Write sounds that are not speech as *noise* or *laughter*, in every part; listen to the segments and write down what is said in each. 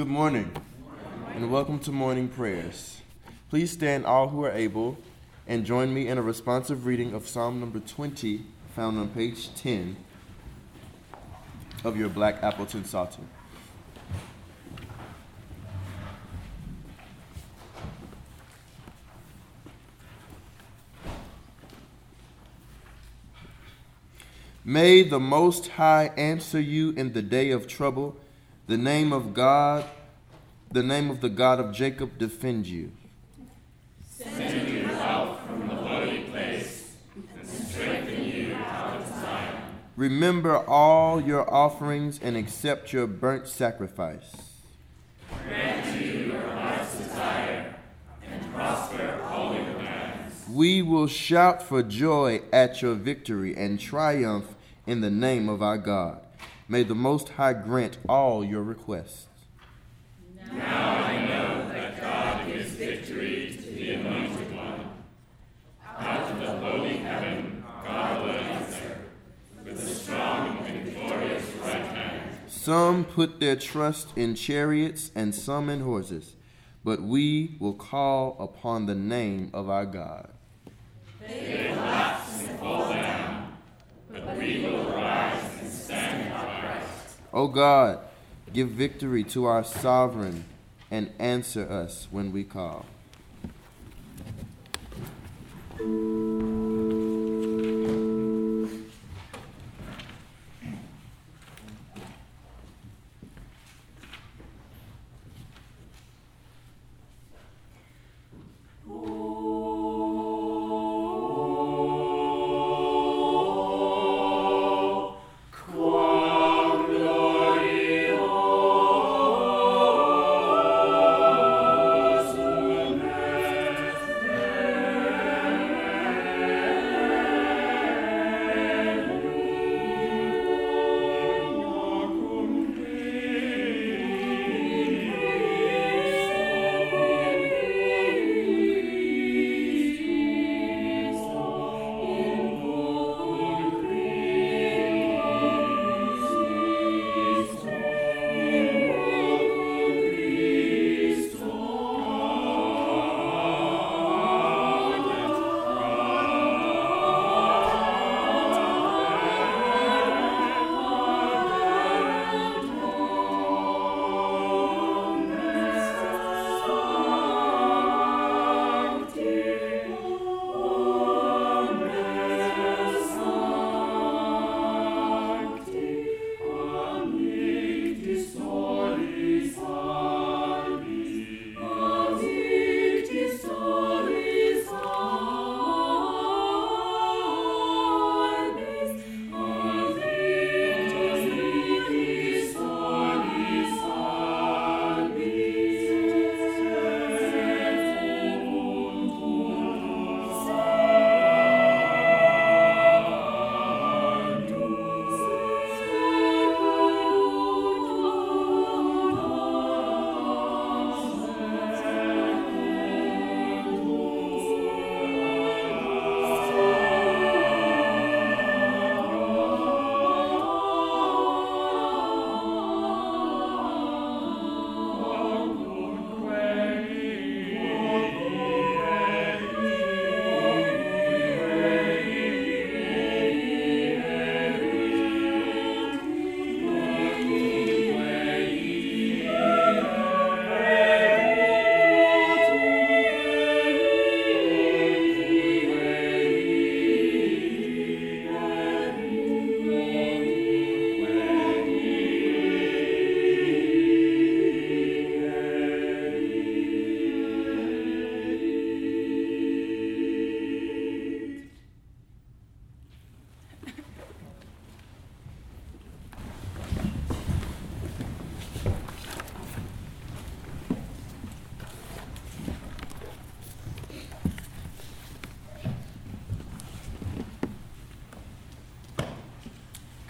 Good morning, and welcome to morning prayers. Please stand all who are able and join me in a responsive reading of Psalm number 20, found on page 10 of your Black Appleton Psalter. May the Most High answer you in the day of trouble. The name of God, the name of the God of Jacob defend you. Send you out from the holy place and strengthen you out of Zion. Remember all your offerings and accept your burnt sacrifice. Grant you your heart's desire and prosper all your plans. We will shout for joy at your victory and triumph in the name of our God. May the Most High grant all your requests. Now I know that God gives victory to the anointed one. Out of the holy heaven, God will answer with a strong and glorious right hand. Some put their trust in chariots and some in horses, but we will call upon the name of our God. They collapse and fall down, but we will rise and stand upright. O God, give victory to our sovereign and answer us when we call.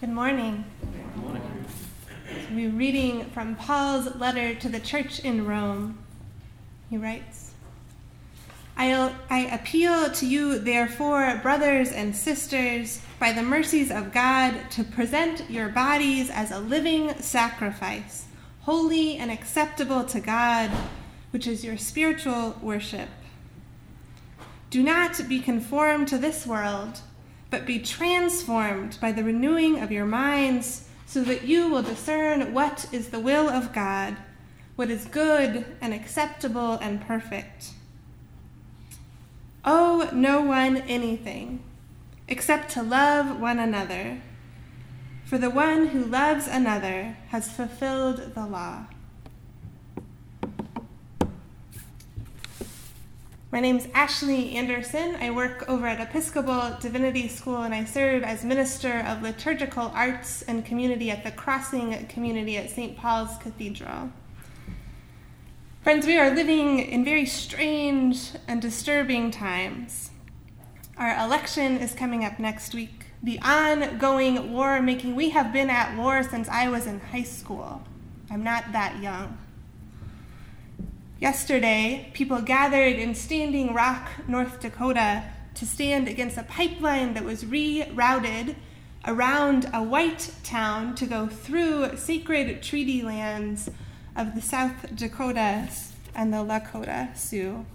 Good morning. We're reading from Paul's letter to the church in Rome. He writes I, I appeal to you, therefore, brothers and sisters, by the mercies of God, to present your bodies as a living sacrifice holy and acceptable to God, which is your spiritual worship. Do not be conformed to this world, but be transformed by the renewing of your minds, so that you will discern what is the will of God, what is good and acceptable and perfect. Owe no one anything except to love one another. For the one who loves another has fulfilled the law. My name is Ashley Anderson. I work over at Episcopal Divinity School and I serve as Minister of Liturgical Arts and Community at the Crossing Community at St. Paul's Cathedral. Friends, we are living in very strange and disturbing times. Our election is coming up next week. The ongoing war making, we have been at war since I was in high school. I'm not that young. Yesterday, people gathered in Standing Rock, North Dakota, to stand against a pipeline that was rerouted around a white town to go through sacred treaty lands of the South Dakotas and the Lakota Sioux.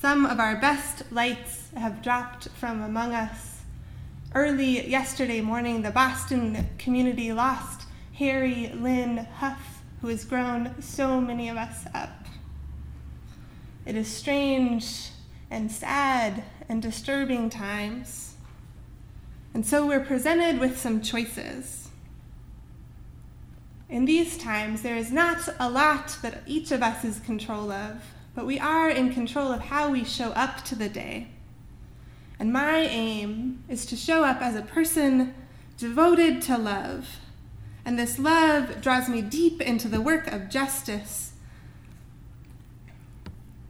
Some of our best lights have dropped from among us. Early yesterday morning, the Boston community lost Harry Lynn Huff who has grown so many of us up. It is strange and sad and disturbing times. And so we're presented with some choices. In these times, there is not a lot that each of us is control of, but we are in control of how we show up to the day. And my aim is to show up as a person devoted to love and this love draws me deep into the work of justice.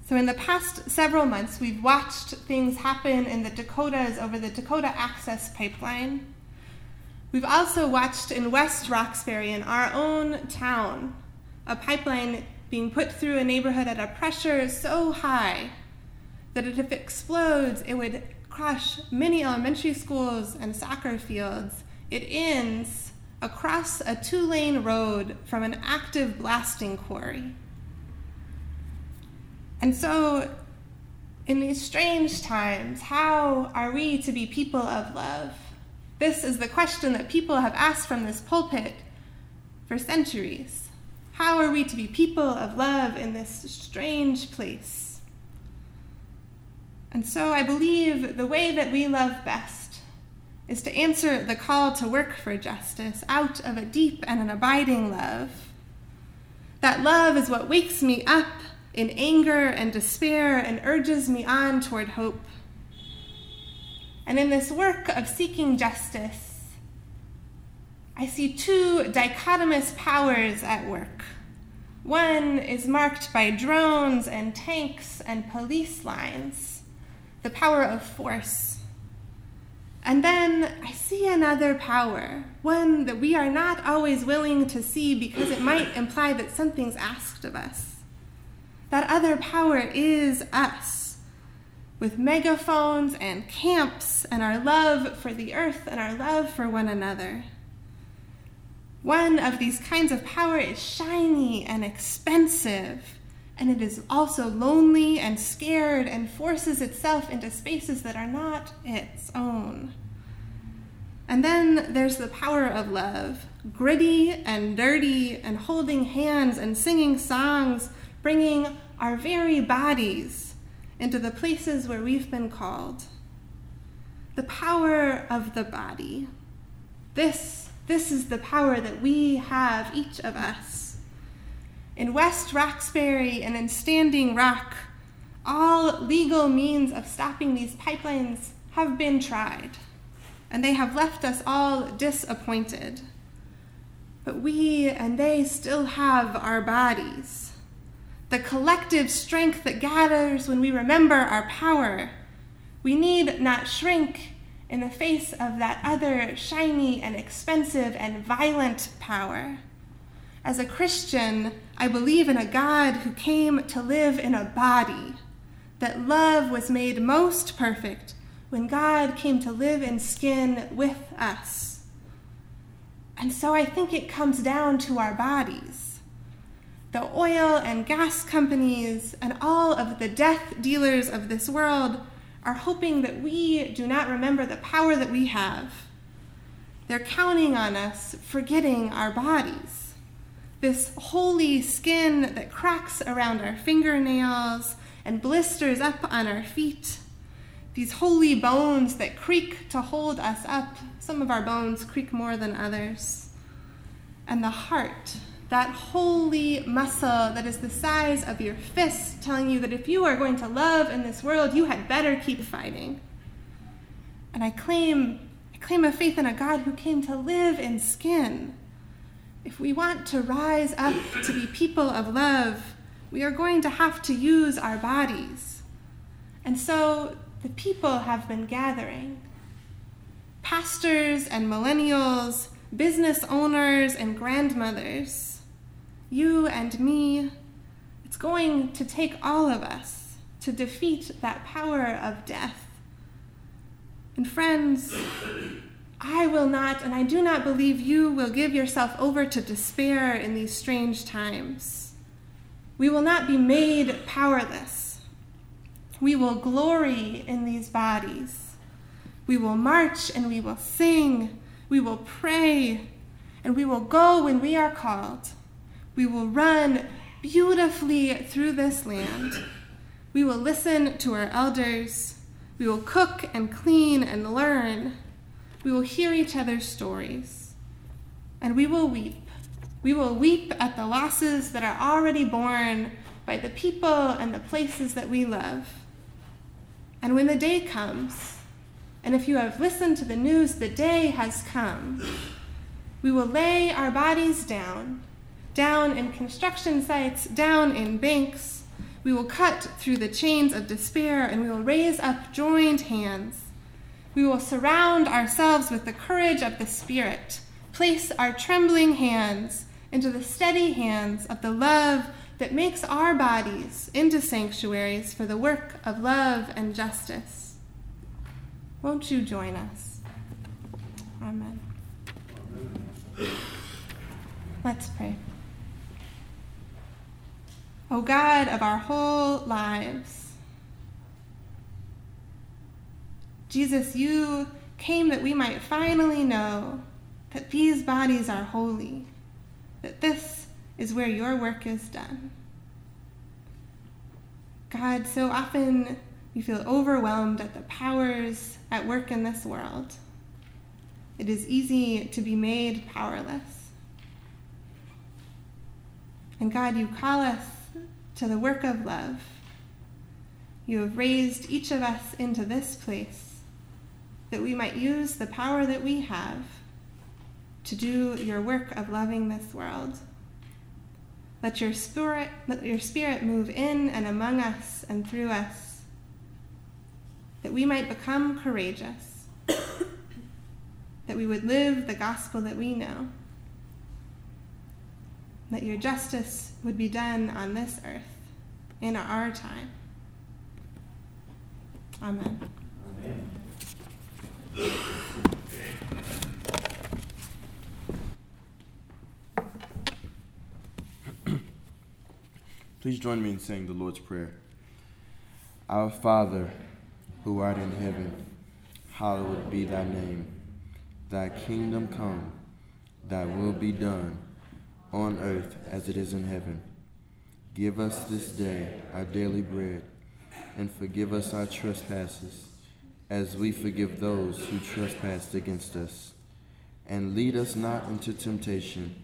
So, in the past several months, we've watched things happen in the Dakotas over the Dakota Access Pipeline. We've also watched in West Roxbury, in our own town, a pipeline being put through a neighborhood at a pressure so high that if it explodes, it would crush many elementary schools and soccer fields. It ends across a two lane road from an active blasting quarry. And so, in these strange times, how are we to be people of love? This is the question that people have asked from this pulpit for centuries. How are we to be people of love in this strange place? And so I believe the way that we love best is to answer the call to work for justice out of a deep and an abiding love. That love is what wakes me up in anger and despair and urges me on toward hope. And in this work of seeking justice, I see two dichotomous powers at work. One is marked by drones and tanks and police lines, the power of force and then I see another power, one that we are not always willing to see because it might imply that something's asked of us. That other power is us, with megaphones and camps and our love for the earth and our love for one another. One of these kinds of power is shiny and expensive, and it is also lonely and scared and forces itself into spaces that are not its own. And then there's the power of love, gritty and dirty and holding hands and singing songs, bringing our very bodies into the places where we've been called. The power of the body. This, this is the power that we have, each of us. In West Roxbury and in Standing Rock, all legal means of stopping these pipelines have been tried and they have left us all disappointed. But we and they still have our bodies. The collective strength that gathers when we remember our power. We need not shrink in the face of that other shiny and expensive and violent power. As a Christian, I believe in a God who came to live in a body, that love was made most perfect when God came to live in skin with us. And so I think it comes down to our bodies. The oil and gas companies and all of the death dealers of this world are hoping that we do not remember the power that we have. They're counting on us forgetting our bodies. This holy skin that cracks around our fingernails and blisters up on our feet. These holy bones that creak to hold us up. Some of our bones creak more than others. And the heart, that holy muscle that is the size of your fist, telling you that if you are going to love in this world, you had better keep fighting. And I claim, I claim a faith in a God who came to live in skin. If we want to rise up to be people of love, we are going to have to use our bodies. And so the people have been gathering. Pastors and millennials, business owners and grandmothers, you and me, it's going to take all of us to defeat that power of death. And friends, I will not, and I do not believe you will give yourself over to despair in these strange times. We will not be made powerless. We will glory in these bodies. We will march and we will sing. We will pray and we will go when we are called. We will run beautifully through this land. We will listen to our elders. We will cook and clean and learn. We will hear each other's stories. And we will weep we will weep at the losses that are already borne by the people and the places that we love. And when the day comes, and if you have listened to the news, the day has come, we will lay our bodies down, down in construction sites, down in banks. We will cut through the chains of despair and we will raise up joined hands. We will surround ourselves with the courage of the Spirit, place our trembling hands into the steady hands of the love that makes our bodies into sanctuaries for the work of love and justice. Won't you join us? Amen. Let's pray. O God of our whole lives, Jesus, you came that we might finally know that these bodies are holy that this is where your work is done. God, so often we feel overwhelmed at the powers at work in this world. It is easy to be made powerless. And God, you call us to the work of love. You have raised each of us into this place that we might use the power that we have to do your work of loving this world. Let your spirit, let your spirit move in and among us and through us, that we might become courageous, *coughs* that we would live the gospel that we know, that your justice would be done on this earth in our time. Amen. Amen. Please join me in saying the Lord's Prayer. Our Father, who art in heaven, hallowed be thy name. Thy kingdom come, thy will be done, on earth as it is in heaven. Give us this day our daily bread, and forgive us our trespasses, as we forgive those who trespass against us. And lead us not into temptation,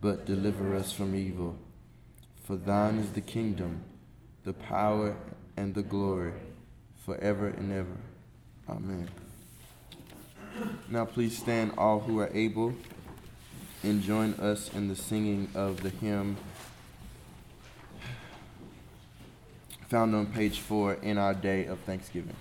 but deliver us from evil. For thine is the kingdom, the power, and the glory, forever and ever. Amen. Now, please stand, all who are able, and join us in the singing of the hymn found on page four in our day of Thanksgiving.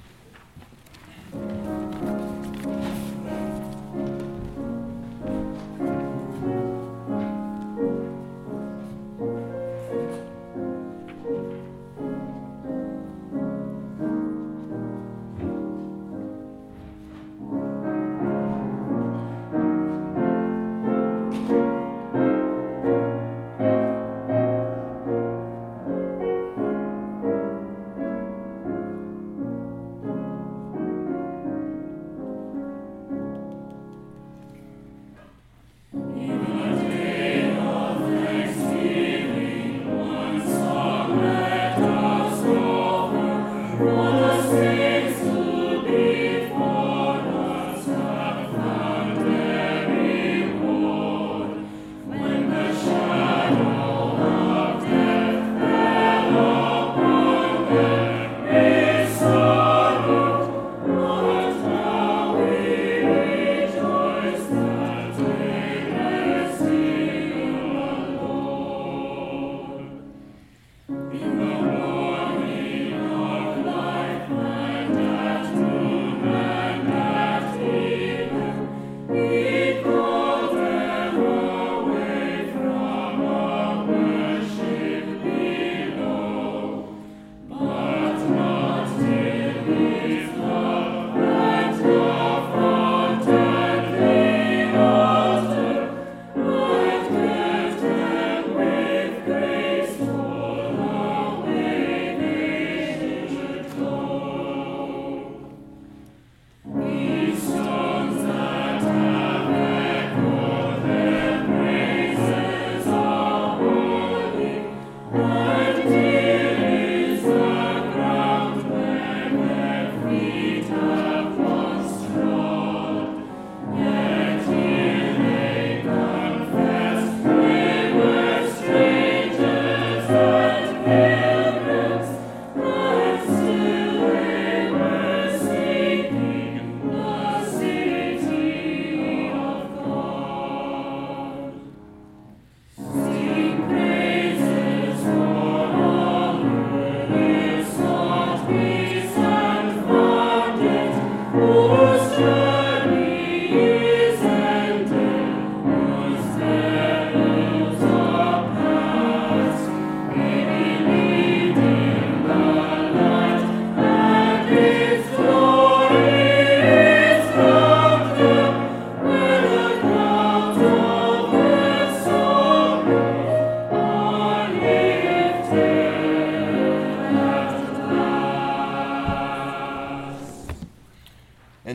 Lord.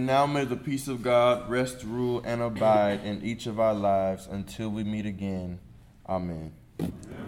Now may the peace of God rest, rule, and abide in each of our lives until we meet again. Amen. Amen.